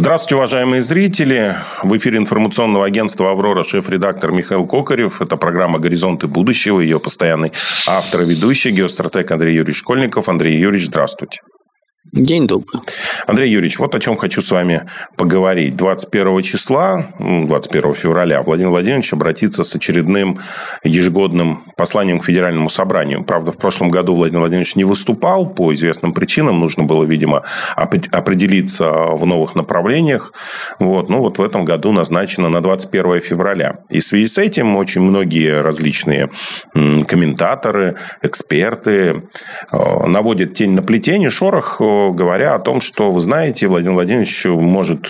Здравствуйте, уважаемые зрители. В эфире информационного агентства «Аврора» шеф-редактор Михаил Кокарев. Это программа «Горизонты будущего». Ее постоянный автор и ведущий, геостратег Андрей Юрьевич Школьников. Андрей Юрьевич, здравствуйте. День добрый. Андрей Юрьевич, вот о чем хочу с вами поговорить. 21 числа, 21 февраля, Владимир Владимирович обратится с очередным ежегодным посланием к Федеральному собранию. Правда, в прошлом году Владимир Владимирович не выступал по известным причинам. Нужно было, видимо, определиться в новых направлениях. Вот. Ну, вот в этом году назначено на 21 февраля. И в связи с этим очень многие различные комментаторы, эксперты э, наводят тень на плетень и шорох говоря о том, что, вы знаете, Владимир Владимирович может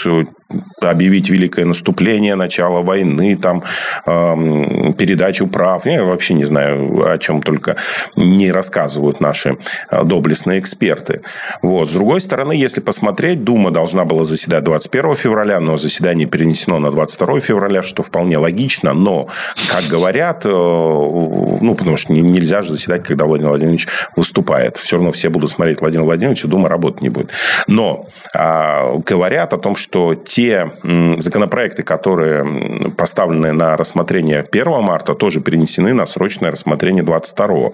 объявить великое наступление, начало войны, там, э, передачу прав. Я вообще не знаю, о чем только не рассказывают наши э, доблестные эксперты. Вот. С другой стороны, если посмотреть, Дума должна была заседать 21 февраля, но заседание перенесено на 22 февраля, что вполне логично. Но, как говорят, э, ну, потому что нельзя же заседать, когда Владимир Владимирович выступает. Все равно все будут смотреть Владимира Владимировича, Дума работать не будет. Но а, говорят о том, что те законопроекты, которые поставлены на рассмотрение 1 марта, тоже перенесены на срочное рассмотрение 22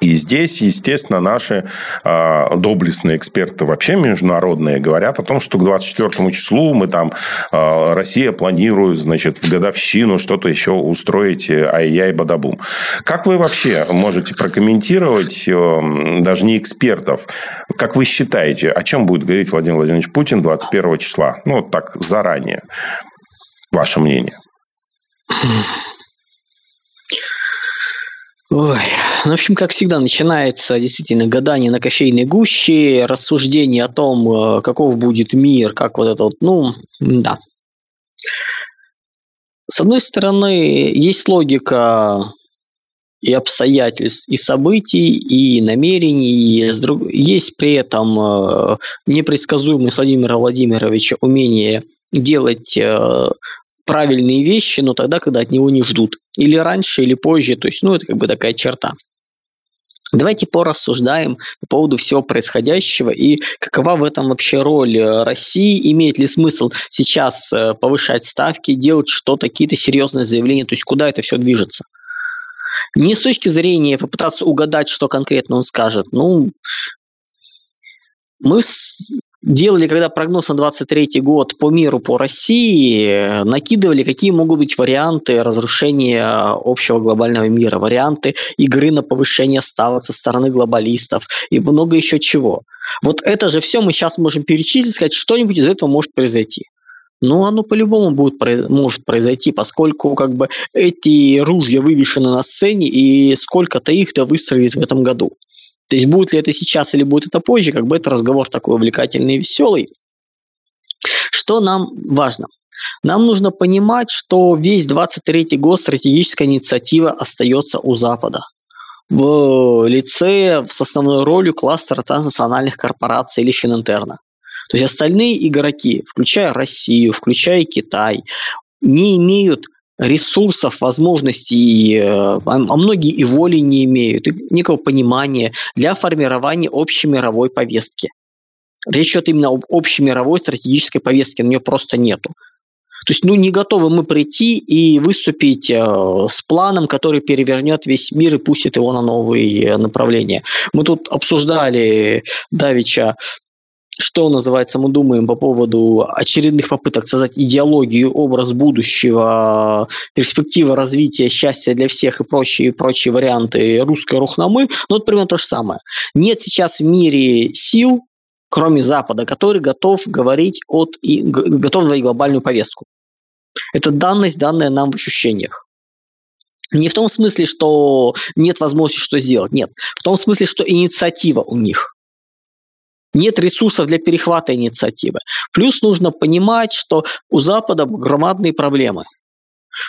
и здесь, естественно, наши э, доблестные эксперты, вообще международные, говорят о том, что к 24 числу мы там, э, Россия планирует, значит, в годовщину что-то еще устроить, э, ай-яй, бадабум. Как вы вообще можете прокомментировать, э, даже не экспертов, как вы считаете, о чем будет говорить Владимир Владимирович Путин 21 числа? Ну, вот так, заранее. Ваше мнение. Ой, ну, в общем, как всегда, начинается действительно гадание на кофейной гуще, рассуждение о том, э, каков будет мир, как вот это вот, ну, да. С одной стороны, есть логика и обстоятельств, и событий, и намерений, и есть при этом э, непредсказуемость Владимира Владимировича умение делать э, правильные вещи, но тогда, когда от него не ждут. Или раньше, или позже. То есть, ну, это как бы такая черта. Давайте порассуждаем по поводу всего происходящего и какова в этом вообще роль э, России, имеет ли смысл сейчас э, повышать ставки, делать что-то, какие-то серьезные заявления, то есть куда это все движется. Не с точки зрения попытаться угадать, что конкретно он скажет. Ну, мы делали, когда прогноз на 23 год по миру, по России, накидывали, какие могут быть варианты разрушения общего глобального мира, варианты игры на повышение ставок со стороны глобалистов и много еще чего. Вот это же все мы сейчас можем перечислить, сказать, что-нибудь из этого может произойти. Ну, оно по-любому будет, может произойти, поскольку как бы эти ружья вывешены на сцене, и сколько-то их да выстрелит в этом году. То есть будет ли это сейчас или будет это позже, как бы это разговор такой увлекательный и веселый. Что нам важно? Нам нужно понимать, что весь 23-й год стратегическая инициатива остается у Запада в лице с основной ролью кластера транснациональных корпораций или Финантерна. То есть остальные игроки, включая Россию, включая Китай, не имеют ресурсов, возможностей, э, а многие и воли не имеют, и некого понимания для формирования общей мировой повестки. Речь идет именно об общей мировой стратегической повестке, но ее просто нету. То есть, ну, не готовы мы прийти и выступить э, с планом, который перевернет весь мир и пустит его на новые направления. Мы тут обсуждали Давича что называется, мы думаем по поводу очередных попыток создать идеологию, образ будущего, перспектива развития счастья для всех и прочие, прочие варианты русской рухномы, ну, это примерно то же самое. Нет сейчас в мире сил, кроме Запада, который готов говорить от и готов говорить глобальную повестку. Это данность, данная нам в ощущениях. Не в том смысле, что нет возможности что сделать, нет. В том смысле, что инициатива у них. Нет ресурсов для перехвата инициативы. Плюс нужно понимать, что у Запада громадные проблемы.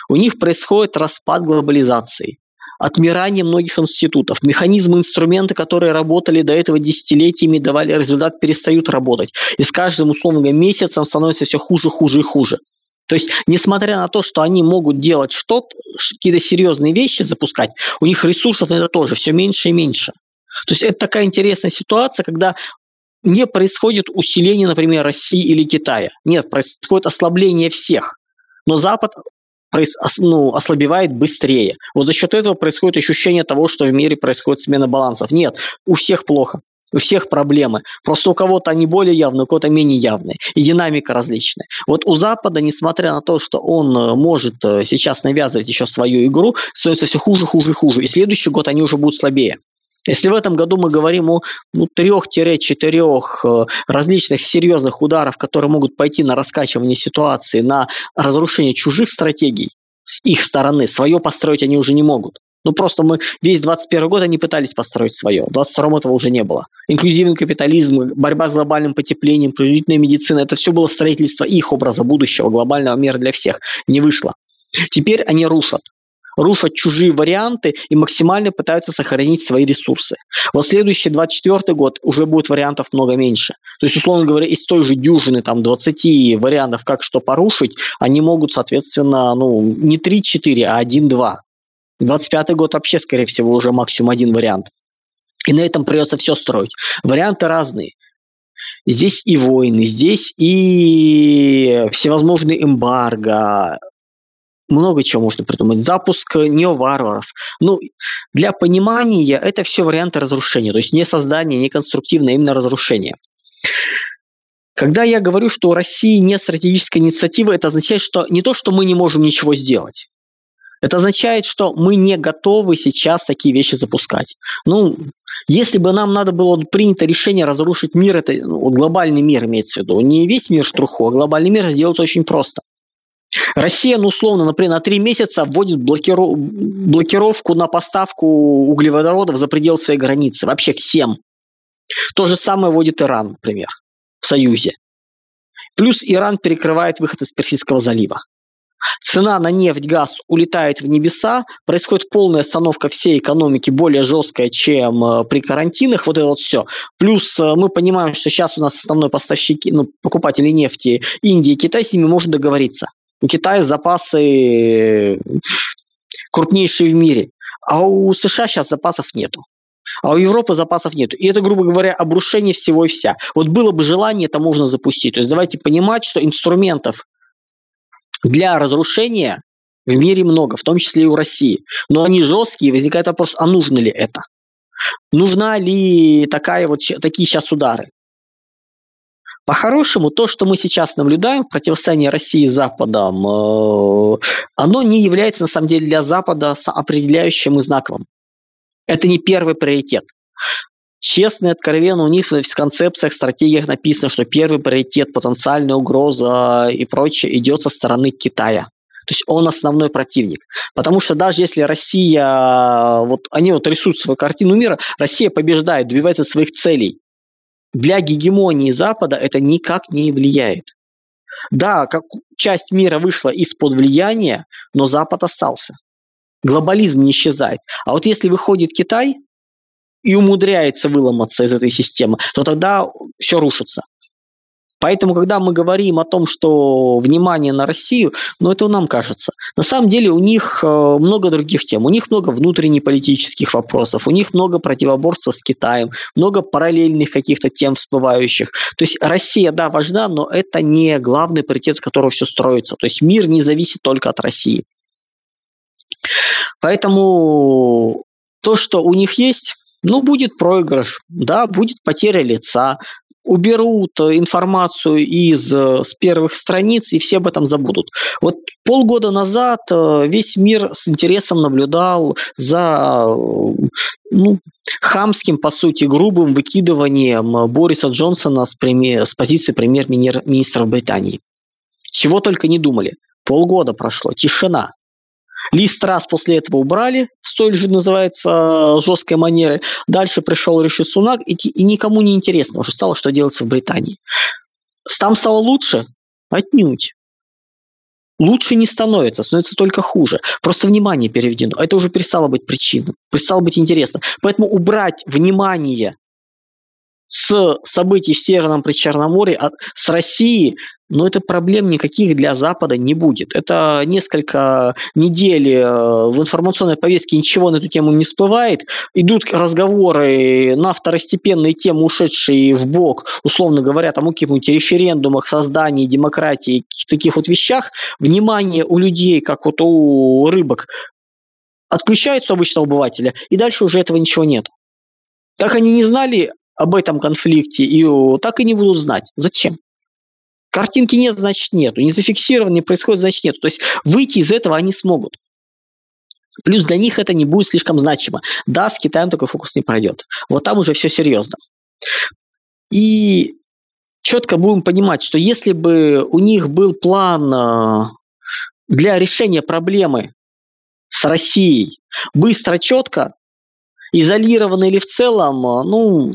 У них происходит распад глобализации отмирание многих институтов. Механизмы, инструменты, которые работали до этого десятилетиями, давали результат, перестают работать. И с каждым, условно говоря, месяцем становится все хуже, хуже и хуже. То есть, несмотря на то, что они могут делать что-то, какие-то серьезные вещи запускать, у них ресурсов на это тоже все меньше и меньше. То есть это такая интересная ситуация, когда не происходит усиление, например, России или Китая. Нет, происходит ослабление всех. Но Запад ну, ослабевает быстрее. Вот за счет этого происходит ощущение того, что в мире происходит смена балансов. Нет, у всех плохо. У всех проблемы. Просто у кого-то они более явные, у кого-то менее явные. И динамика различная. Вот у Запада, несмотря на то, что он э, может э, сейчас навязывать еще свою игру, становится все хуже, хуже хуже. И следующий год они уже будут слабее. Если в этом году мы говорим о ну, 3-4 э, различных серьезных ударов, которые могут пойти на раскачивание ситуации, на разрушение чужих стратегий с их стороны, свое построить они уже не могут. Ну, просто мы весь 21 год они пытались построить свое. В 22 этого уже не было. Инклюзивный капитализм, борьба с глобальным потеплением, производительная медицина – это все было строительство их образа будущего, глобального мира для всех. Не вышло. Теперь они рушат рушат чужие варианты и максимально пытаются сохранить свои ресурсы. Вот следующий 24 год уже будет вариантов много меньше. То есть, условно говоря, из той же дюжины там 20 вариантов, как что порушить, они могут, соответственно, ну, не 3-4, а 1-2. 25 год вообще, скорее всего, уже максимум один вариант. И на этом придется все строить. Варианты разные. Здесь и войны, здесь и всевозможные эмбарго, много чего можно придумать. Запуск неоварваров. Ну, для понимания это все варианты разрушения. То есть не создание, не конструктивное, а именно разрушение. Когда я говорю, что у России нет стратегической инициативы, это означает, что не то, что мы не можем ничего сделать. Это означает, что мы не готовы сейчас такие вещи запускать. Ну, если бы нам надо было принято решение разрушить мир, это ну, глобальный мир имеется в виду, не весь мир в а глобальный мир сделать очень просто. Россия, ну, условно, например, на три месяца вводит блокиров... блокировку на поставку углеводородов за пределы своей границы. Вообще всем. То же самое вводит Иран, например, в Союзе. Плюс Иран перекрывает выход из Персидского залива. Цена на нефть, газ улетает в небеса, происходит полная остановка всей экономики, более жесткая, чем э, при карантинах, вот это вот все. Плюс э, мы понимаем, что сейчас у нас основной поставщики, ну, покупатели нефти Индия и Китай, с ними можно договориться. У Китая запасы крупнейшие в мире, а у США сейчас запасов нету. А у Европы запасов нету. И это, грубо говоря, обрушение всего и вся. Вот было бы желание, это можно запустить. То есть давайте понимать, что инструментов для разрушения в мире много, в том числе и у России. Но они жесткие, возникает вопрос, а нужно ли это? Нужна ли такая вот, такие сейчас удары? По-хорошему, то, что мы сейчас наблюдаем в противостоянии России с Западом, э, оно не является на самом деле для Запада определяющим и знаковым. Это не первый приоритет. Честно и откровенно, у них в концепциях, стратегиях написано, что первый приоритет, потенциальная угроза и прочее идет со стороны Китая. То есть он основной противник. Потому что даже если Россия, вот они вот рисуют свою картину мира, Россия побеждает, добивается своих целей для гегемонии Запада это никак не влияет. Да, как часть мира вышла из-под влияния, но Запад остался. Глобализм не исчезает. А вот если выходит Китай и умудряется выломаться из этой системы, то тогда все рушится. Поэтому, когда мы говорим о том, что внимание на Россию, ну это нам кажется. На самом деле у них э, много других тем. У них много внутреннеполитических вопросов, у них много противоборства с Китаем, много параллельных каких-то тем всплывающих. То есть Россия, да, важна, но это не главный приоритет, от которого все строится. То есть мир не зависит только от России. Поэтому то, что у них есть, ну, будет проигрыш, да, будет потеря лица, уберут э, информацию из э, с первых страниц, и все об этом забудут. Вот полгода назад э, весь мир с интересом наблюдал за ну, хамским, по сути, грубым выкидыванием Бориса Джонсона с, преми- с позиции премьер-министра Британии. Чего только не думали. Полгода прошло, тишина. Лист раз после этого убрали, столь же называется жесткой манеры. Дальше пришел Риши Сунак, и, и никому не интересно уже стало, что делается в Британии. Там стало лучше? Отнюдь. Лучше не становится, становится только хуже. Просто внимание переведено. Это уже перестало быть причиной, перестало быть интересно. Поэтому убрать внимание с событий в Северном Причерноморье, а с России, но это проблем никаких для Запада не будет. Это несколько недель э, в информационной повестке ничего на эту тему не всплывает. Идут разговоры на второстепенные темы, ушедшие в бок, условно говоря, там о каких-нибудь референдумах, создании демократии, таких вот вещах. Внимание у людей, как вот у рыбок, отключается у обычного обывателя, и дальше уже этого ничего нет. Как они не знали об этом конфликте, и так и не будут знать. Зачем? Картинки нет, значит нету. Не зафиксировано, не происходит, значит нет. То есть выйти из этого они смогут. Плюс для них это не будет слишком значимо. Да, с Китаем такой фокус не пройдет. Вот там уже все серьезно. И четко будем понимать, что если бы у них был план э, для решения проблемы с Россией быстро, четко, изолированно или в целом, э, ну,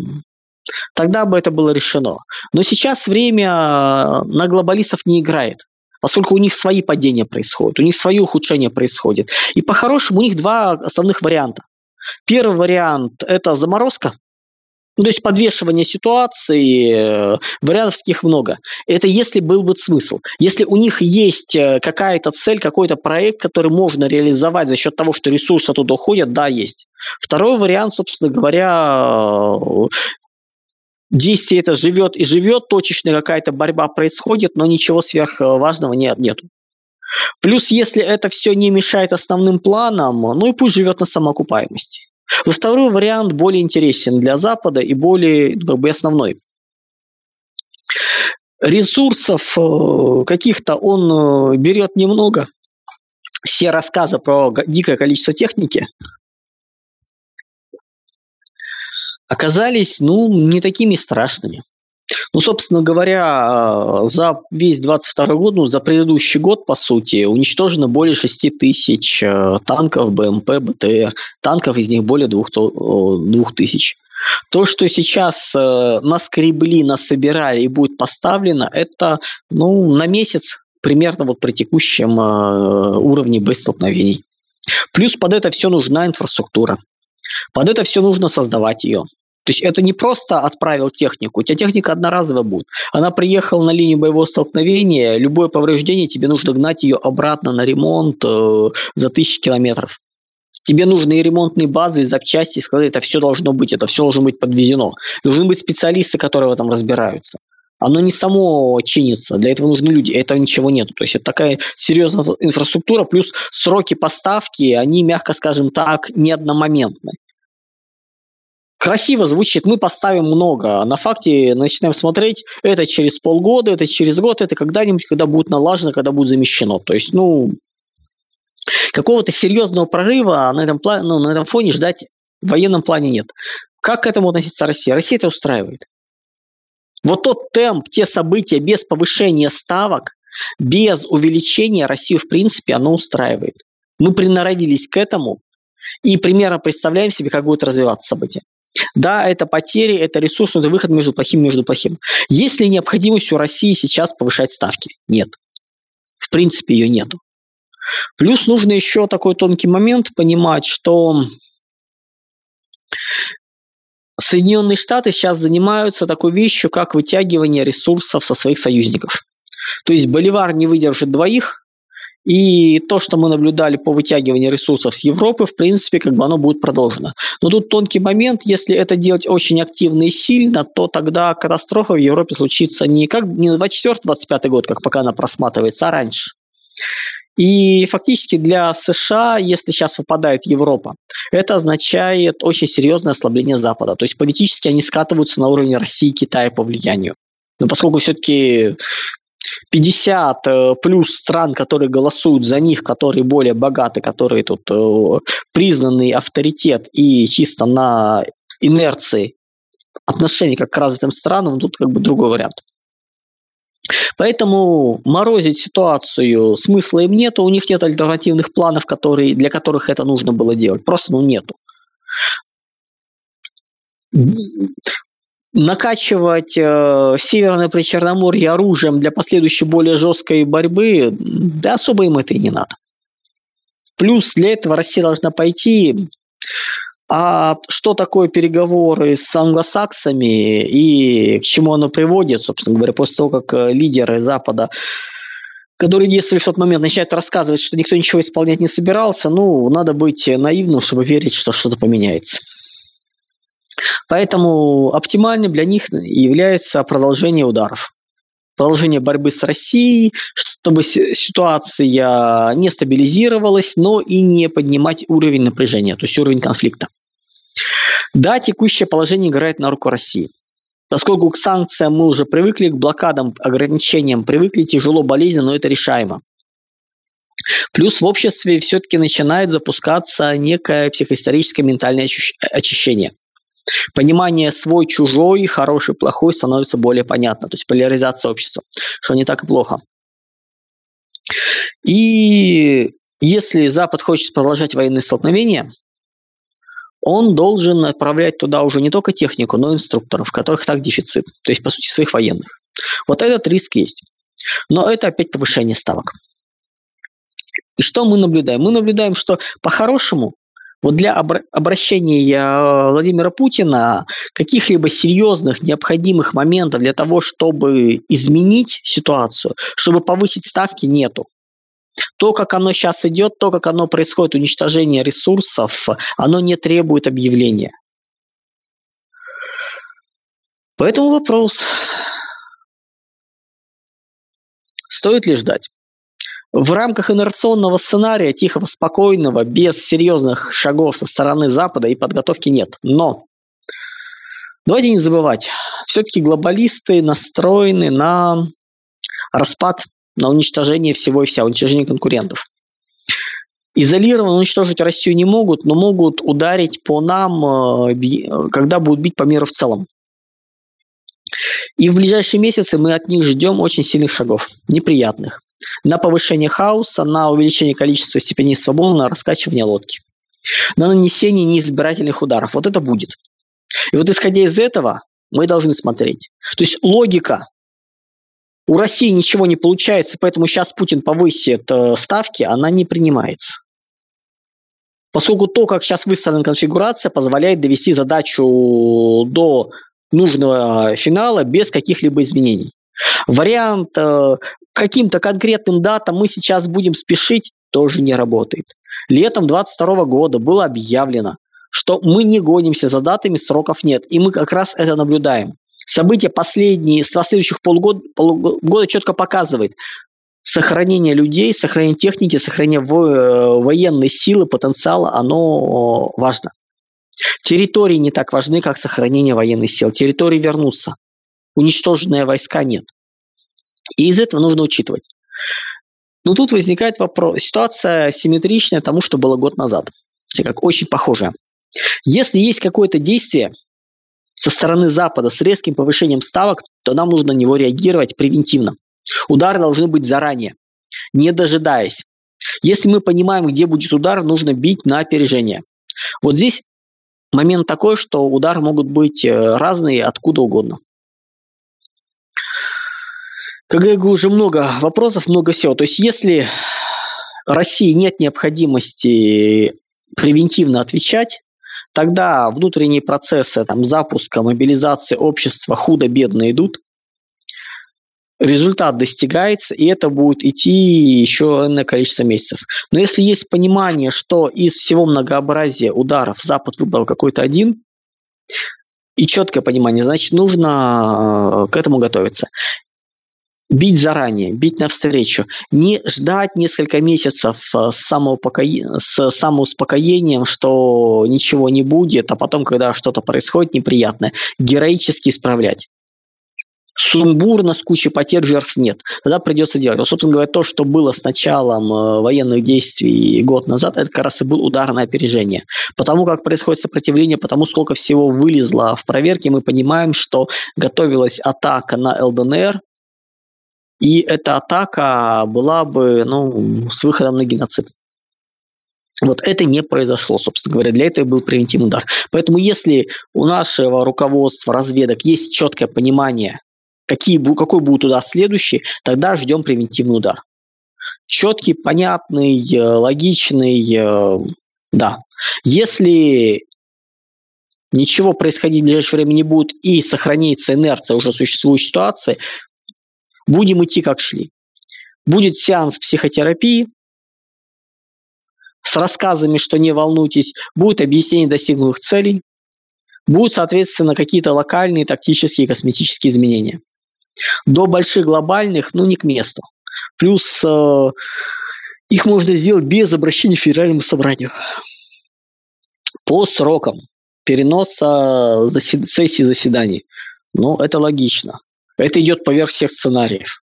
Тогда бы это было решено. Но сейчас время э, на глобалистов не играет поскольку у них свои падения происходят, у них свое ухудшение происходит. И по-хорошему у них два основных варианта. Первый вариант – это заморозка, то есть подвешивание ситуации, э, вариантов таких много. Это если был бы смысл. Если у них есть э, какая-то цель, какой-то проект, который можно реализовать за счет того, что ресурсы оттуда уходят, да, есть. Второй вариант, собственно говоря, действие это живет и живет, точечная какая-то борьба происходит, но ничего сверхважного нет, нету. Плюс, если это все не мешает основным планам, ну и пусть живет на самоокупаемости. Но второй вариант более интересен для Запада и более как бы, основной. Ресурсов э, каких-то он э, берет немного. Все рассказы про дикое количество техники оказались, ну, не такими страшными. Ну, собственно говоря, за весь 22 год, ну, за предыдущий год, по сути, уничтожено более 6 тысяч э, танков, БМП, БТР. Танков из них более 2 тысяч. То, что сейчас э, наскребли, насобирали и будет поставлено, это ну, на месяц примерно вот при текущем э, уровне боестолкновений. Плюс под это все нужна инфраструктура. Под это все нужно создавать ее. То есть это не просто отправил технику, у тебя техника одноразовая будет. Она приехала на линию боевого столкновения, любое повреждение, тебе нужно гнать ее обратно на ремонт э, за тысячи километров. Тебе нужны и ремонтные базы, и запчасти, сказать, это все должно быть, это все должно быть подвезено. Должны быть специалисты, которые в этом разбираются. Оно не само чинится, для этого нужны люди, этого ничего нет. То есть это такая серьезная инфраструктура, плюс сроки поставки, они, мягко скажем так, не одномоментны красиво звучит, мы поставим много, на факте начинаем смотреть, это через полгода, это через год, это когда-нибудь, когда будет налажено, когда будет замещено. То есть, ну, какого-то серьезного прорыва на этом, плане, ну, на этом фоне ждать в военном плане нет. Как к этому относится Россия? Россия это устраивает. Вот тот темп, те события без повышения ставок, без увеличения Россию, в принципе, оно устраивает. Мы приноровились к этому и примерно представляем себе, как будет развиваться событие. Да, это потери, это ресурс, это выход между плохим и между плохим. Есть ли необходимость у России сейчас повышать ставки? Нет. В принципе, ее нету. Плюс нужно еще такой тонкий момент понимать, что Соединенные Штаты сейчас занимаются такой вещью, как вытягивание ресурсов со своих союзников. То есть Боливар не выдержит двоих, и то, что мы наблюдали по вытягиванию ресурсов с Европы, в принципе, как бы оно будет продолжено. Но тут тонкий момент, если это делать очень активно и сильно, то тогда катастрофа в Европе случится не как не 24-25 год, как пока она просматривается, а раньше. И фактически для США, если сейчас выпадает Европа, это означает очень серьезное ослабление Запада. То есть политически они скатываются на уровень России и Китая по влиянию. Но поскольку все-таки 50 э, плюс стран, которые голосуют за них, которые более богаты, которые тут э, признанный авторитет и чисто на инерции отношения как к развитым странам, тут как бы другой вариант. Поэтому морозить ситуацию смысла им нет, у них нет альтернативных планов, которые, для которых это нужно было делать. Просто ну, нету накачивать э, Северное Причерноморье оружием для последующей более жесткой борьбы, да особо им это и не надо. Плюс для этого Россия должна пойти А что такое переговоры с англосаксами и к чему оно приводит, собственно говоря, после того, как э, лидеры Запада которые действовали в тот момент, начинают рассказывать, что никто ничего исполнять не собирался, ну, надо быть наивным, чтобы верить, что что-то поменяется. Поэтому оптимальным для них является продолжение ударов. Продолжение борьбы с Россией, чтобы ситуация не стабилизировалась, но и не поднимать уровень напряжения, то есть уровень конфликта. Да, текущее положение играет на руку России. Поскольку к санкциям мы уже привыкли, к блокадам, ограничениям привыкли, тяжело, болезненно, но это решаемо. Плюс в обществе все-таки начинает запускаться некое психоисторическое ментальное очищение. Понимание свой-чужой, хороший-плохой становится более понятно. То есть поляризация общества, что не так и плохо. И если Запад хочет продолжать военные столкновения, он должен отправлять туда уже не только технику, но и инструкторов, которых так дефицит, то есть, по сути, своих военных. Вот этот риск есть. Но это опять повышение ставок. И что мы наблюдаем? Мы наблюдаем, что по-хорошему вот для обращения э, Владимира Путина каких-либо серьезных необходимых моментов для того, чтобы изменить ситуацию, чтобы повысить ставки, нету. То, как оно сейчас идет, то, как оно происходит, уничтожение ресурсов, оно не требует объявления. Поэтому вопрос, стоит ли ждать? В рамках инерционного сценария, тихого, спокойного, без серьезных шагов со стороны Запада и подготовки нет. Но давайте не забывать, все-таки глобалисты настроены на распад на уничтожение всего и вся, уничтожение конкурентов. Изолированно уничтожить Россию не могут, но могут ударить по нам, э, когда будут бить по миру в целом. И в ближайшие месяцы мы от них ждем очень сильных шагов, неприятных. На повышение хаоса, на увеличение количества степеней свободы, на раскачивание лодки. На нанесение неизбирательных ударов. Вот это будет. И вот исходя из этого, мы должны смотреть. То есть логика у России ничего не получается, поэтому сейчас Путин повысит э, ставки, она не принимается. Поскольку то, как сейчас выставлена конфигурация, позволяет довести задачу до нужного финала без каких-либо изменений. Вариант э, каким-то конкретным датам мы сейчас будем спешить тоже не работает. Летом 2022 года было объявлено, что мы не гонимся за датами, сроков нет. И мы как раз это наблюдаем. События последние, с последующих полгода, полгода четко показывает, сохранение людей, сохранение техники, сохранение э, военной силы, потенциала, оно важно. Территории не так важны, как сохранение военных сил. Территории вернутся. Уничтоженные войска нет. И из этого нужно учитывать. Но тут возникает вопрос. Ситуация симметричная тому, что было год назад. Как очень похожая. Если есть какое-то действие, со стороны Запада с резким повышением ставок, то нам нужно на него реагировать превентивно. Удары должны быть заранее, не дожидаясь. Если мы понимаем, где будет удар, нужно бить на опережение. Вот здесь момент такой, что удары могут быть э, разные откуда угодно. Как я говорю, уже много вопросов, много всего. То есть если России нет необходимости превентивно отвечать, тогда внутренние процессы там, запуска, мобилизации общества худо-бедно идут, результат достигается, и это будет идти еще на количество месяцев. Но если есть понимание, что из всего многообразия ударов Запад выбрал какой-то один, и четкое понимание, значит, нужно э, к этому готовиться бить заранее, бить навстречу, не ждать несколько месяцев э, с, самоупокоен... с самоуспокоением, что ничего не будет, а потом, когда что-то происходит неприятное, героически исправлять. Сумбурно, с кучей потерь, жертв нет. Тогда придется делать. Вот, собственно говоря, то, что было с началом э, военных действий год назад, это как раз и был удар на опережение. Потому как происходит сопротивление, потому сколько всего вылезло в проверке, мы понимаем, что готовилась атака на ЛДНР, и эта атака была бы ну, с выходом на геноцид. Вот это не произошло, собственно говоря. Для этого был превентивный удар. Поэтому если у нашего руководства разведок есть четкое понимание, какие, какой будет удар следующий, тогда ждем превентивный удар. Четкий, понятный, э, логичный, э, да. Если ничего происходить в ближайшее время не будет и сохранится инерция уже существующей ситуации, будем идти как шли. Будет сеанс психотерапии с рассказами, что не волнуйтесь, будет объяснение достигнутых целей, будут, соответственно, какие-то локальные тактические косметические изменения. До больших глобальных, ну, не к месту. Плюс э, их можно сделать без обращения к Федеральному собранию. По срокам переноса засед... сессий заседаний. Ну, это логично. Это идет поверх всех сценариев.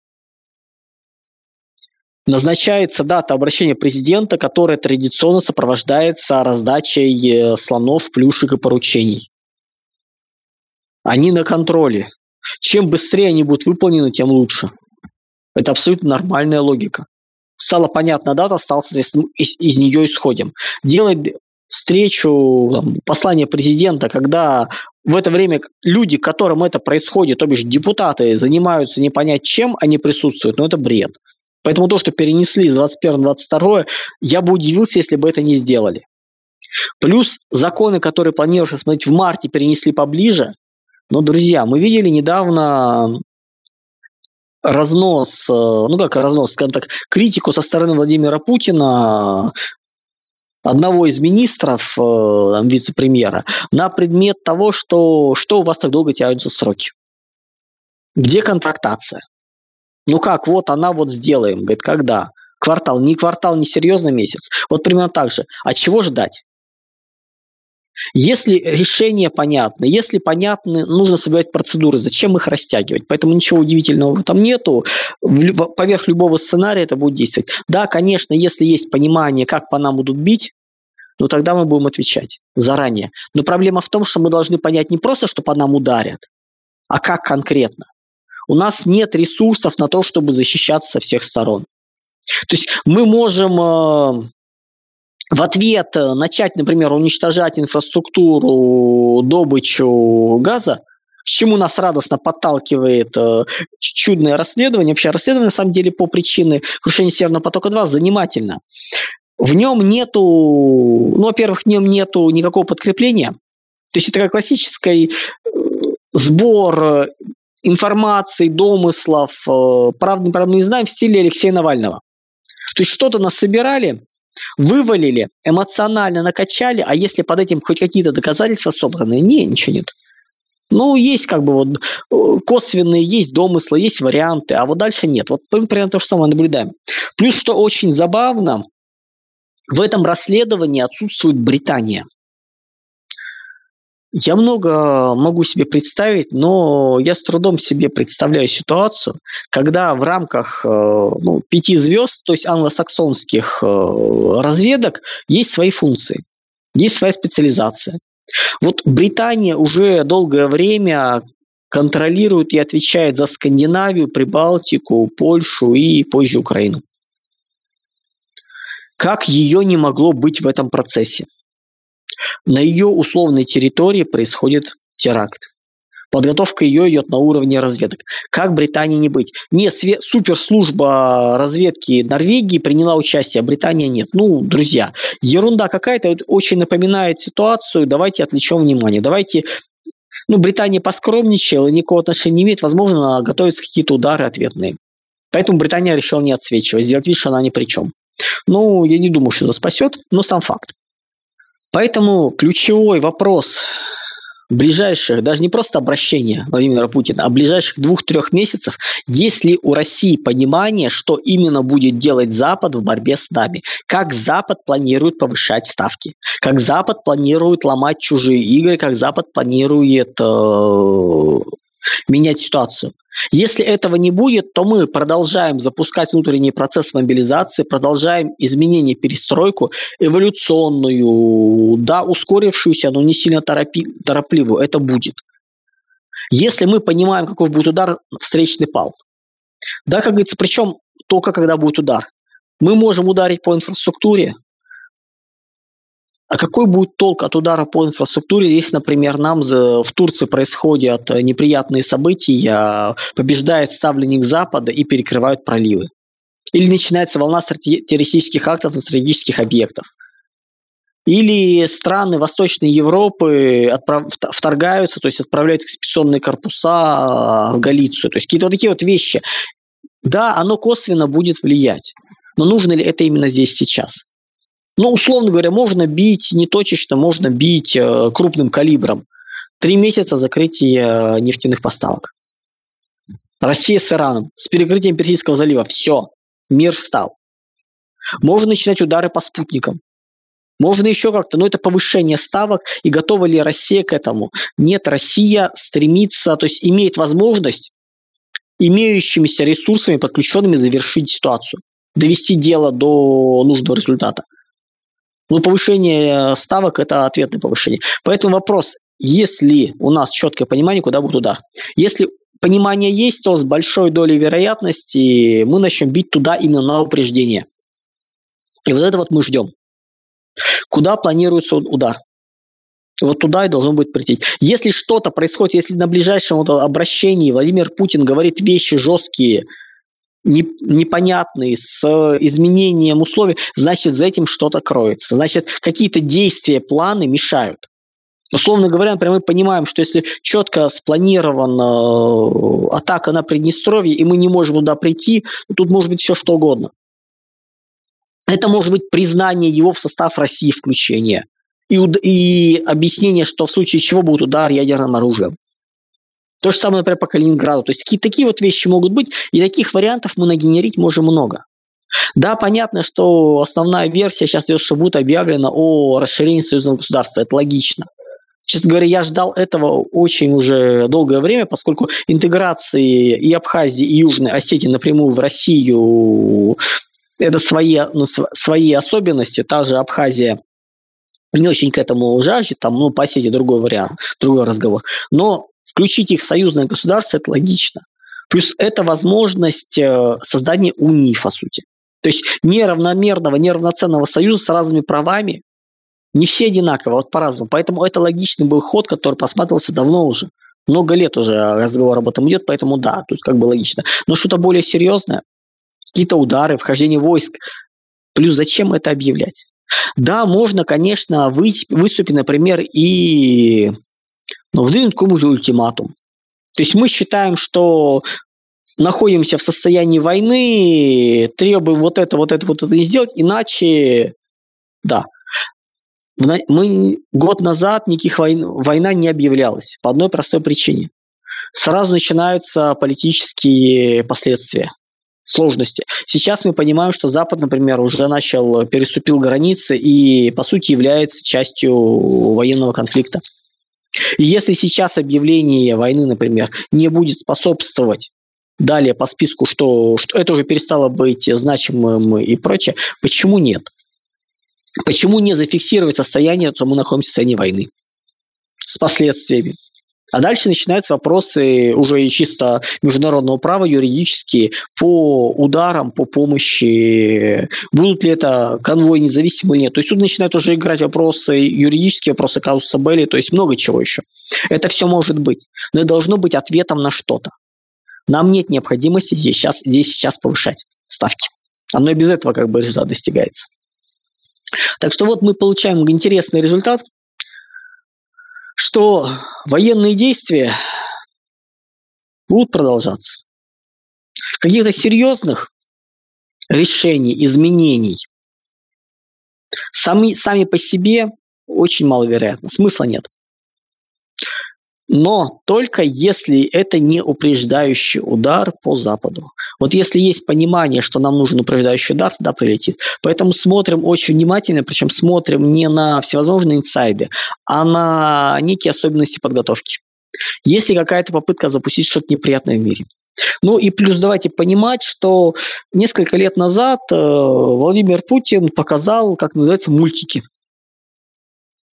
Назначается дата обращения президента, которая традиционно сопровождается раздачей э, слонов, плюшек и поручений. Они на контроле. Чем быстрее они будут выполнены, тем лучше. Это абсолютно нормальная логика. Стала понятна дата, стал, соответственно, из, из нее исходим. Делать встречу, там, послание президента, когда в это время люди, которым это происходит, то бишь депутаты, занимаются не понять чем, они присутствуют, но это бред. Поэтому то, что перенесли с 21 22 я бы удивился, если бы это не сделали. Плюс законы, которые планировали смотреть в марте, перенесли поближе. Но, друзья, мы видели недавно разнос, э, ну как разнос, скажем так, критику со стороны Владимира Путина одного из министров, э, вице-премьера, на предмет того, что, что у вас так долго тянутся сроки. Где контрактация? Ну как, вот она вот сделаем. Говорит, когда? Квартал. Не квартал, не серьезно месяц. Вот примерно так же. А чего ждать? Если решение понятно, если понятны, нужно соблюдать процедуры, зачем их растягивать? Поэтому ничего удивительного в этом нету. Поверх любого сценария это будет действовать. Да, конечно, если есть понимание, как по нам будут бить, ну тогда мы будем отвечать заранее. Но проблема в том, что мы должны понять не просто, что по нам ударят, а как конкретно. У нас нет ресурсов на то, чтобы защищаться со всех сторон. То есть мы можем э, в ответ э, начать, например, уничтожать инфраструктуру, добычу газа, к чему нас радостно подталкивает э, чудное расследование. Вообще расследование, на самом деле, по причине крушения Северного потока-2 занимательно. В нем нету, ну, во-первых, в нем нету никакого подкрепления. То есть это как классический э, сбор информации, домыслов, э, правда, не знаем в стиле Алексея Навального. То есть что-то нас собирали, вывалили, эмоционально накачали, а если под этим хоть какие-то доказательства собраны, не, ничего нет. Ну, есть как бы вот э, косвенные, есть домыслы, есть варианты, а вот дальше нет. Вот мы примерно то же самое наблюдаем. Плюс, что очень забавно, в этом расследовании отсутствует Британия. Я много могу себе представить, но я с трудом себе представляю ситуацию, когда в рамках э, ну, пяти звезд, то есть англосаксонских э, разведок, есть свои функции, есть своя специализация. Вот Британия уже долгое время контролирует и отвечает за Скандинавию, Прибалтику, Польшу и позже Украину. Как ее не могло быть в этом процессе? На ее условной территории происходит теракт. Подготовка ее идет на уровне разведок. Как Британии не быть? Не, све- суперслужба разведки Норвегии приняла участие, а Британия нет. Ну, друзья, ерунда какая-то, очень напоминает ситуацию, давайте отвлечем внимание. Давайте ну, Британия поскромничала, никакого отношения не имеет, возможно, готовятся какие-то удары ответные. Поэтому Британия решила не отсвечивать, сделать вид, что она ни при чем. Ну, я не думаю, что это спасет, но сам факт. Поэтому ключевой вопрос ближайших, даже не просто обращения Владимира Путина, а ближайших двух-трех месяцев, есть ли у России понимание, что именно будет делать Запад в борьбе с нами? Как Запад планирует повышать ставки? Как Запад планирует ломать чужие игры? Как Запад планирует э, менять ситуацию? Если этого не будет, то мы продолжаем запускать внутренний процесс мобилизации, продолжаем изменение, перестройку, эволюционную, да, ускорившуюся, но не сильно торопи, торопливую. Это будет. Если мы понимаем, какой будет удар, встречный пал. Да, как говорится, причем только когда будет удар. Мы можем ударить по инфраструктуре, а какой будет толк от удара по инфраструктуре, если, например, нам в Турции происходят неприятные события, побеждает ставленник Запада и перекрывают проливы? Или начинается волна террористических актов на стратегических объектов? Или страны Восточной Европы отправ... вторгаются, то есть отправляют экспедиционные корпуса а, в Галицию. То есть какие-то вот такие вот вещи. Да, оно косвенно будет влиять. Но нужно ли это именно здесь сейчас? Ну, условно говоря, можно бить не точечно, можно бить э, крупным калибром. Три месяца закрытия э, нефтяных поставок. Россия с Ираном, с перекрытием Персидского залива. Все, мир встал. Можно начинать удары по спутникам. Можно еще как-то, но это повышение ставок, и готова ли Россия к этому? Нет, Россия стремится, то есть имеет возможность имеющимися ресурсами, подключенными, завершить ситуацию, довести дело до нужного результата. Но ну, повышение ставок – это ответное повышение. Поэтому вопрос, если у нас четкое понимание, куда будет удар. Если понимание есть, то с большой долей вероятности мы начнем бить туда именно на упреждение. И вот это вот мы ждем. Куда планируется удар? Вот туда и должен будет прийти. Если что-то происходит, если на ближайшем обращении Владимир Путин говорит вещи жесткие, непонятный, с изменением условий, значит, за этим что-то кроется. Значит, какие-то действия, планы мешают. Условно говоря, например, мы понимаем, что если четко спланирована э, атака на Приднестровье, и мы не можем туда прийти, то тут может быть все что угодно. Это может быть признание его в состав России включение. И, и объяснение, что в случае чего будет удар ядерным оружием. То же самое, например, по Калининграду. То есть такие, такие вот вещи могут быть, и таких вариантов мы нагенерить можем много. Да, понятно, что основная версия сейчас, что будет объявлено о расширении союзного государства. Это логично. Честно говоря, я ждал этого очень уже долгое время, поскольку интеграции и Абхазии, и Южной Осетии напрямую в Россию это свои, ну, свои особенности. Та же Абхазия не очень к этому жаждет, там, ну, по Осетии другой вариант, другой разговор. Но Включить их в союзное государство – это логично. Плюс это возможность э, создания унии, по сути. То есть неравномерного, неравноценного союза с разными правами, не все одинаково, вот по-разному. Поэтому это логичный был ход, который просматривался давно уже. Много лет уже разговор об этом идет, поэтому да, тут как бы логично. Но что-то более серьезное, какие-то удары, вхождение войск. Плюс зачем это объявлять? Да, можно, конечно, выступить, например, и но выдвинут какой-нибудь ультиматум. То есть мы считаем, что находимся в состоянии войны, требуем вот это, вот это, вот это не сделать, иначе, да. Мы год назад никаких войн, война не объявлялась по одной простой причине. Сразу начинаются политические последствия сложности. Сейчас мы понимаем, что Запад, например, уже начал, переступил границы и, по сути, является частью военного конфликта. И если сейчас объявление войны, например, не будет способствовать далее по списку, что, что это уже перестало быть значимым и прочее, почему нет? Почему не зафиксировать состояние, что мы находимся в состоянии войны с последствиями? А дальше начинаются вопросы уже чисто международного права, юридические, по ударам, по помощи. Будут ли это конвой независимый или нет. То есть тут начинают уже играть вопросы юридические, вопросы казуса Белли, то есть много чего еще. Это все может быть. Но должно быть ответом на что-то. Нам нет необходимости здесь сейчас, здесь сейчас повышать ставки. Оно и без этого как бы результат достигается. Так что вот мы получаем интересный результат что военные действия будут продолжаться. Каких-то серьезных решений, изменений сами, сами по себе очень маловероятно. Смысла нет но только если это не упреждающий удар по Западу. Вот если есть понимание, что нам нужен упреждающий удар, тогда прилетит. Поэтому смотрим очень внимательно, причем смотрим не на всевозможные инсайды, а на некие особенности подготовки. Если какая-то попытка запустить что-то неприятное в мире. Ну и плюс давайте понимать, что несколько лет назад э, Владимир Путин показал, как называется, мультики.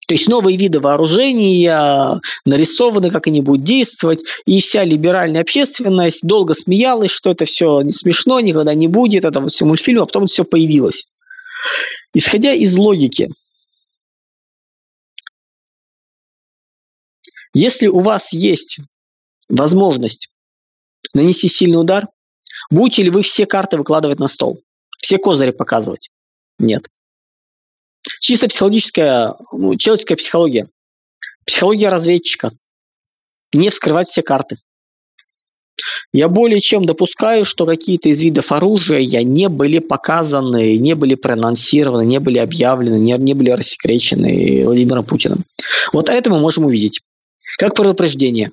То есть новые виды вооружения нарисованы, как они будут действовать, и вся либеральная общественность долго смеялась, что это все не смешно, никогда не будет, это вот все мультфильм, а потом все появилось. Исходя из логики, если у вас есть возможность нанести сильный удар, будете ли вы все карты выкладывать на стол? Все козыри показывать? Нет. Чисто психологическая, ну, человеческая психология. Психология разведчика. Не вскрывать все карты. Я более чем допускаю, что какие-то из видов оружия не были показаны, не были проанонсированы, не были объявлены, не, не были рассекречены Владимиром Путиным. Вот это мы можем увидеть. Как предупреждение.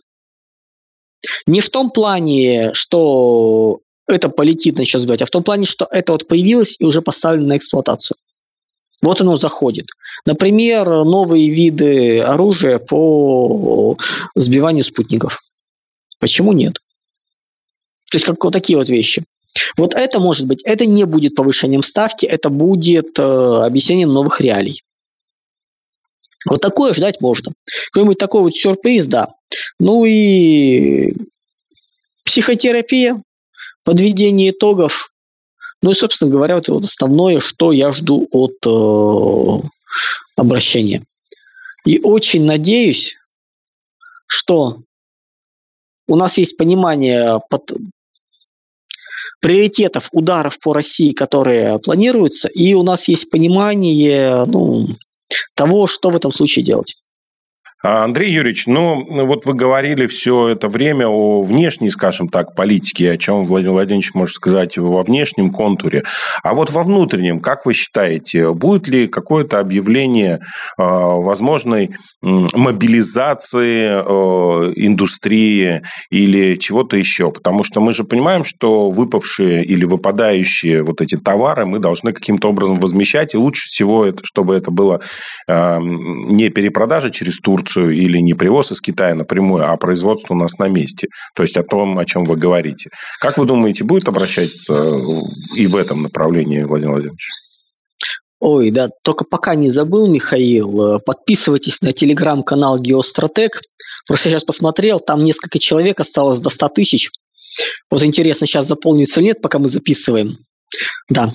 Не в том плане, что это полетит, начнет сбивать, а в том плане, что это вот появилось и уже поставлено на эксплуатацию. Вот оно заходит. Например, новые виды оружия по сбиванию спутников. Почему нет? То есть как вот такие вот вещи. Вот это может быть, это не будет повышением ставки, это будет э, объяснением новых реалий. Вот такое ждать можно. Какой-нибудь такой вот сюрприз, да. Ну и психотерапия, подведение итогов. Ну и, собственно говоря, вот, вот основное, что я жду от э, обращения. И очень надеюсь, что у нас есть понимание под приоритетов ударов по России, которые планируются, и у нас есть понимание ну, того, что в этом случае делать. А, Андрей Юрьевич, ну вот вы говорили все это время о внешней, скажем так, политике, о чем Владимир Владимирович может сказать во внешнем контуре. А вот во внутреннем, как вы считаете, будет ли какое-то объявление э, возможной мобилизации э, индустрии или чего-то еще? Потому что мы же понимаем, что выпавшие или выпадающие вот эти товары мы должны каким-то образом возмещать, и лучше всего, это, чтобы это было не перепродажа через Турцию, продукцию или не привоз из Китая напрямую, а производство у нас на месте. То есть о том, о чем вы говорите. Как вы думаете, будет обращаться и в этом направлении Владимир Владимирович? Ой, да, только пока не забыл, Михаил, подписывайтесь на телеграм-канал Геостратег. Просто сейчас посмотрел, там несколько человек осталось до 100 тысяч. Вот интересно, сейчас заполнится или нет, пока мы записываем. Да.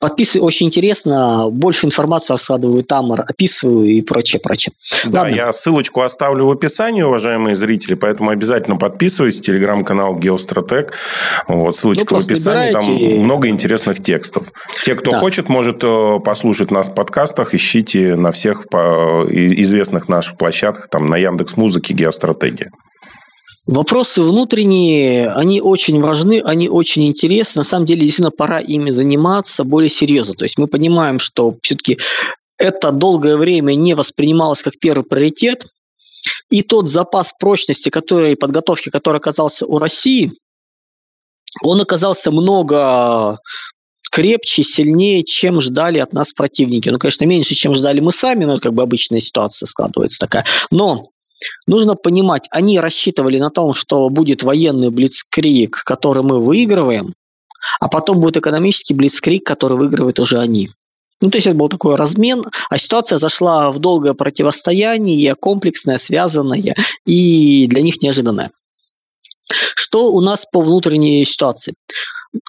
Подписываю, очень интересно. Больше информацию раскладываю там, описываю и прочее, прочее. Да, Ладно. я ссылочку оставлю в описании, уважаемые зрители, поэтому обязательно подписывайтесь. Телеграм-канал Геостратег. Вот, ссылочка ну, в описании. Там много интересных текстов. Те, кто да. хочет, может э, послушать нас в подкастах. Ищите на всех известных наших площадках, там на Яндекс Музыке Геостратегия. Вопросы внутренние, они очень важны, они очень интересны. На самом деле, действительно, пора ими заниматься более серьезно. То есть мы понимаем, что все-таки это долгое время не воспринималось как первый приоритет. И тот запас прочности, который, подготовки, который оказался у России, он оказался много крепче, сильнее, чем ждали от нас противники. Ну, конечно, меньше, чем ждали мы сами, но как бы обычная ситуация складывается такая. Но Нужно понимать, они рассчитывали на том, что будет военный блицкрик, который мы выигрываем, а потом будет экономический блицкрик, который выигрывают уже они. Ну, то есть это был такой размен, а ситуация зашла в долгое противостояние, комплексное, связанное и для них неожиданное. Что у нас по внутренней ситуации?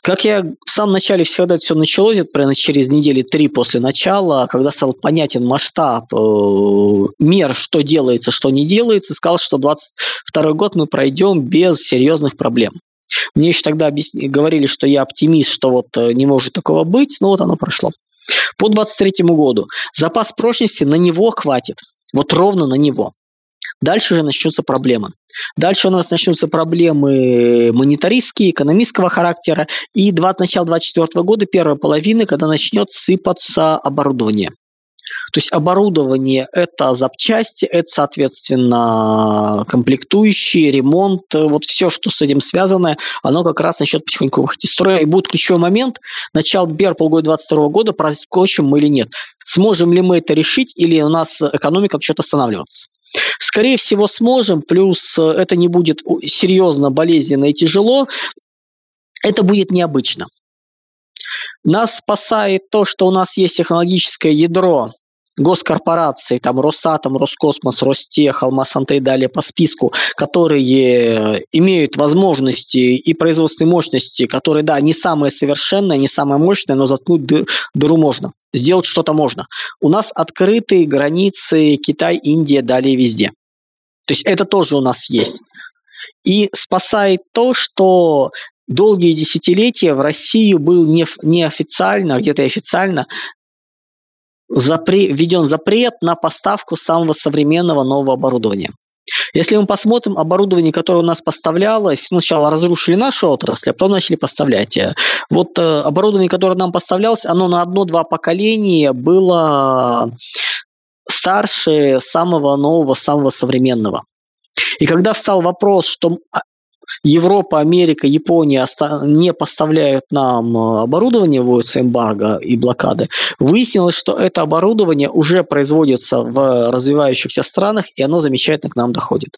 Как я в самом начале всегда все началось, это примерно через недели три после начала, когда стал понятен масштаб э, мер, что делается, что не делается, сказал, что 22 год мы пройдем без серьезных проблем. Мне еще тогда объясни, говорили, что я оптимист, что вот э, не может такого быть, но вот оно прошло. По 23 году запас прочности на него хватит, вот ровно на него. Дальше уже начнутся проблемы. Дальше у нас начнутся проблемы монетаристские, экономического характера. И 20, начало 2024 года, первая половина, когда начнет сыпаться оборудование. То есть оборудование – это запчасти, это, соответственно, комплектующие, ремонт, вот все, что с этим связано, оно как раз начнет потихоньку выходить из строя. И будет ключевой момент, начало первого полгода 2022 года, проскочим мы или нет. Сможем ли мы это решить, или у нас экономика начнет останавливаться. Скорее всего, сможем, плюс э, это не будет серьезно, болезненно и тяжело, это будет необычно. Нас спасает то, что у нас есть технологическое ядро госкорпорации, там Росатом, Роскосмос, Ростех, Алмаз-Анте и далее по списку, которые имеют возможности и производственные мощности, которые, да, не самые совершенные, не самые мощные, но заткнуть дыр, дыру можно. Сделать что-то можно. У нас открытые границы Китай, Индия, далее везде. То есть это тоже у нас есть. И спасает то, что долгие десятилетия в Россию был не, неофициально, где-то официально запре- введен запрет на поставку самого современного нового оборудования. Если мы посмотрим оборудование, которое у нас поставлялось, ну, сначала разрушили нашу отрасль, а потом начали поставлять. Вот э, оборудование, которое нам поставлялось, оно на одно-два поколения было старше самого нового, самого современного. И когда встал вопрос, что а, Европа, Америка, Япония не поставляют нам э, оборудование, вводится эмбарго и блокады, выяснилось, что это оборудование уже производится в развивающихся странах, и оно замечательно к нам доходит.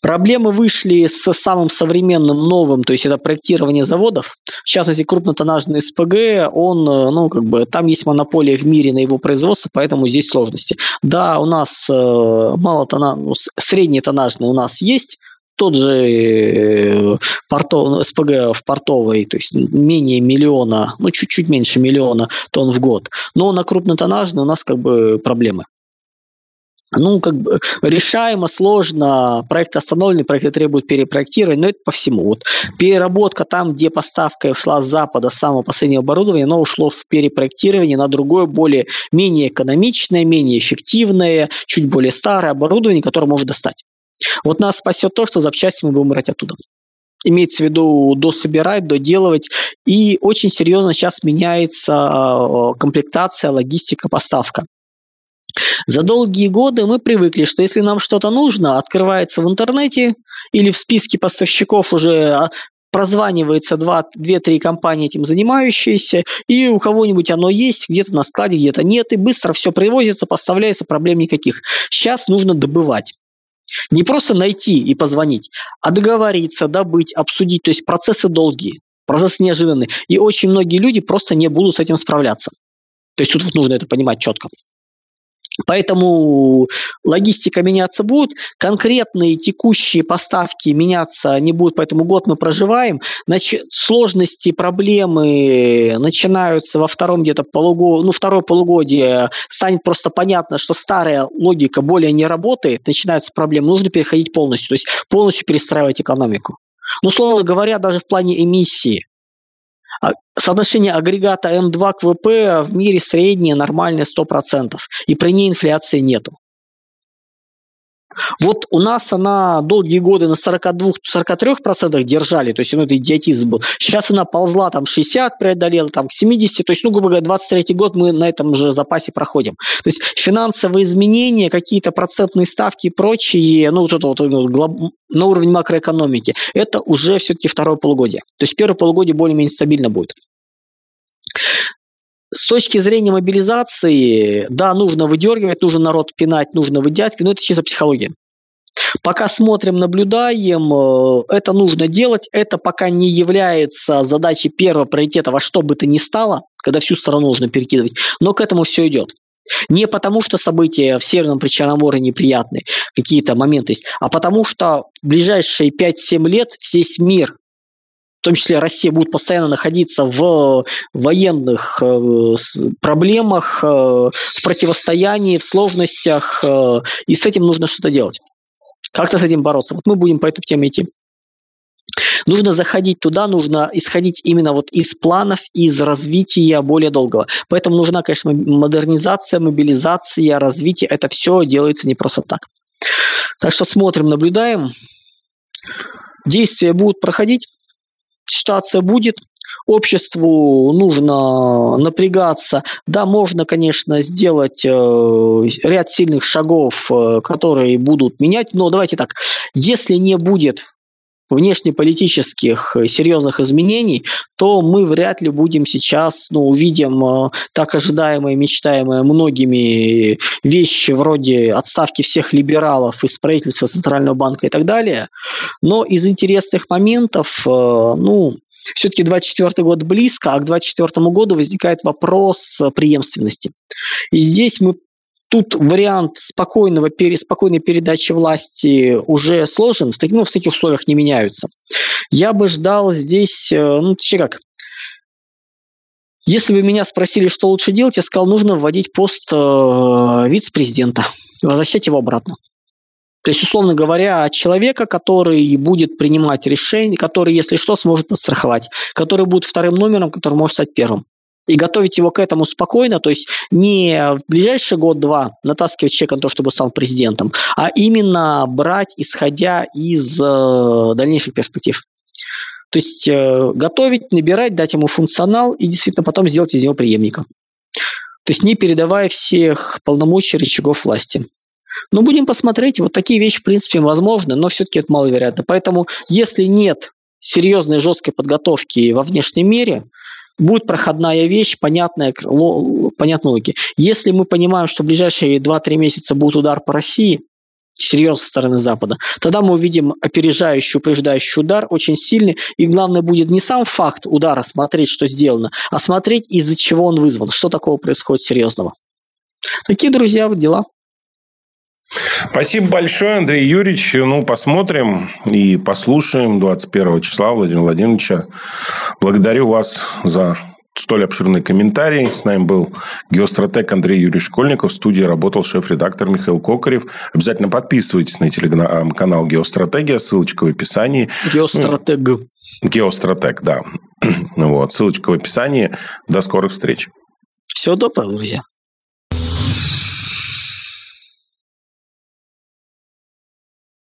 Проблемы вышли с самым современным новым, то есть это проектирование заводов. В частности, крупнотоннажный СПГ, он, э, ну, как бы, там есть монополия в мире на его производство, поэтому здесь сложности. Да, у нас э, мало тона, ну, средний тоннажный у нас есть, тот же э, портов, ну, СПГ в портовой, то есть менее миллиона, ну чуть-чуть меньше миллиона тонн в год. Но на крупнотоннажный у нас как бы проблемы. Ну, как бы решаемо, сложно, проект остановлен, проект требует перепроектирования, но это по всему. Вот переработка там, где поставка шла с запада, самого последнего оборудования, оно ушло в перепроектирование на другое, более, менее экономичное, менее эффективное, чуть более старое оборудование, которое может достать. Вот нас спасет то, что запчасти мы будем брать оттуда. Имеется в виду дособирать, доделывать. И очень серьезно сейчас меняется э, комплектация, логистика, поставка. За долгие годы мы привыкли, что если нам что-то нужно, открывается в интернете или в списке поставщиков уже а, прозванивается 2-3 компании этим занимающиеся, и у кого-нибудь оно есть, где-то на складе, где-то нет, и быстро все привозится, поставляется, проблем никаких. Сейчас нужно добывать. Не просто найти и позвонить, а договориться, добыть, обсудить. То есть процессы долгие, процессы неожиданные. И очень многие люди просто не будут с этим справляться. То есть тут нужно это понимать четко. Поэтому логистика меняться будет, конкретные текущие поставки меняться не будут, поэтому год мы проживаем. Значит, сложности, проблемы начинаются во втором где-то полугодии, ну, второе полугодие станет просто понятно, что старая логика более не работает, начинаются проблемы, нужно переходить полностью, то есть полностью перестраивать экономику. Ну, условно говоря, даже в плане эмиссии. А, соотношение агрегата М2 к ВП в мире среднее, нормальное 100%. И при ней инфляции нету. Вот у нас она долгие годы на 42-43% держали, то есть ну, это идиотизм был. Сейчас она ползла там 60 преодолела, там к 70, то есть, ну, грубо говоря, 23 год мы на этом же запасе проходим. То есть финансовые изменения, какие-то процентные ставки и прочие, ну, вот это вот ну, на уровне макроэкономики, это уже все-таки второе полугодие. То есть первое полугодие более-менее стабильно будет. С точки зрения мобилизации, да, нужно выдергивать, нужно народ пинать, нужно выдягивать, но это чисто психология. Пока смотрим, наблюдаем, э, это нужно делать. Это пока не является задачей первого приоритета во что бы то ни стало, когда всю страну нужно перекидывать, но к этому все идет. Не потому, что события в Северном Причерноморье неприятные, какие-то моменты есть, а потому что в ближайшие 5-7 лет весь мир в том числе Россия будет постоянно находиться в военных э, проблемах, э, в противостоянии, в сложностях, э, и с этим нужно что-то делать. Как-то с этим бороться. Вот мы будем по этой теме идти. Нужно заходить туда, нужно исходить именно вот из планов, из развития более долгого. Поэтому нужна, конечно, модернизация, мобилизация, развитие. Это все делается не просто так. Так что смотрим, наблюдаем. Действия будут проходить ситуация будет, обществу нужно напрягаться. Да, можно, конечно, сделать э, ряд сильных шагов, э, которые будут менять, но давайте так, если не будет внешнеполитических серьезных изменений, то мы вряд ли будем сейчас, ну, увидим э, так ожидаемые, мечтаемые многими вещи вроде отставки всех либералов из правительства Центрального банка и так далее. Но из интересных моментов, э, ну, все-таки 24 год близко, а к 24 году возникает вопрос преемственности. И здесь мы тут вариант спокойного, спокойной передачи власти уже сложен, ну, в таких условиях не меняются. Я бы ждал здесь, э, ну, точнее как, если бы меня спросили, что лучше делать, я сказал, нужно вводить пост э, вице-президента, возвращать его обратно. То есть, условно говоря, человека, который будет принимать решения, который, если что, сможет подстраховать, который будет вторым номером, который может стать первым. И готовить его к этому спокойно, то есть не в ближайший год-два натаскивать человека на то, чтобы стал президентом, а именно брать, исходя из э, дальнейших перспектив. То есть э, готовить, набирать, дать ему функционал и действительно потом сделать из него преемника. То есть не передавая всех полномочий рычагов власти. Но будем посмотреть, вот такие вещи, в принципе, возможны, но все-таки это маловероятно. Поэтому, если нет серьезной жесткой подготовки во внешнем мире, будет проходная вещь, понятная, понятная логика. Если мы понимаем, что в ближайшие 2-3 месяца будет удар по России, серьезно со стороны Запада, тогда мы увидим опережающий, упреждающий удар, очень сильный, и главное будет не сам факт удара, смотреть, что сделано, а смотреть, из-за чего он вызван, что такого происходит серьезного. Такие, друзья, вот дела. Спасибо большое, Андрей Юрьевич. Ну, посмотрим и послушаем 21 числа Владимира Владимировича. Благодарю вас за столь обширный комментарий. С нами был геостратег Андрей Юрьевич Школьников. В студии работал шеф-редактор Михаил Кокарев. Обязательно подписывайтесь на телеграм-канал «Геостратегия». Ссылочка в описании. Геостратег. Геостратег, да. Вот. Ссылочка в описании. До скорых встреч. Всего доброго, друзья.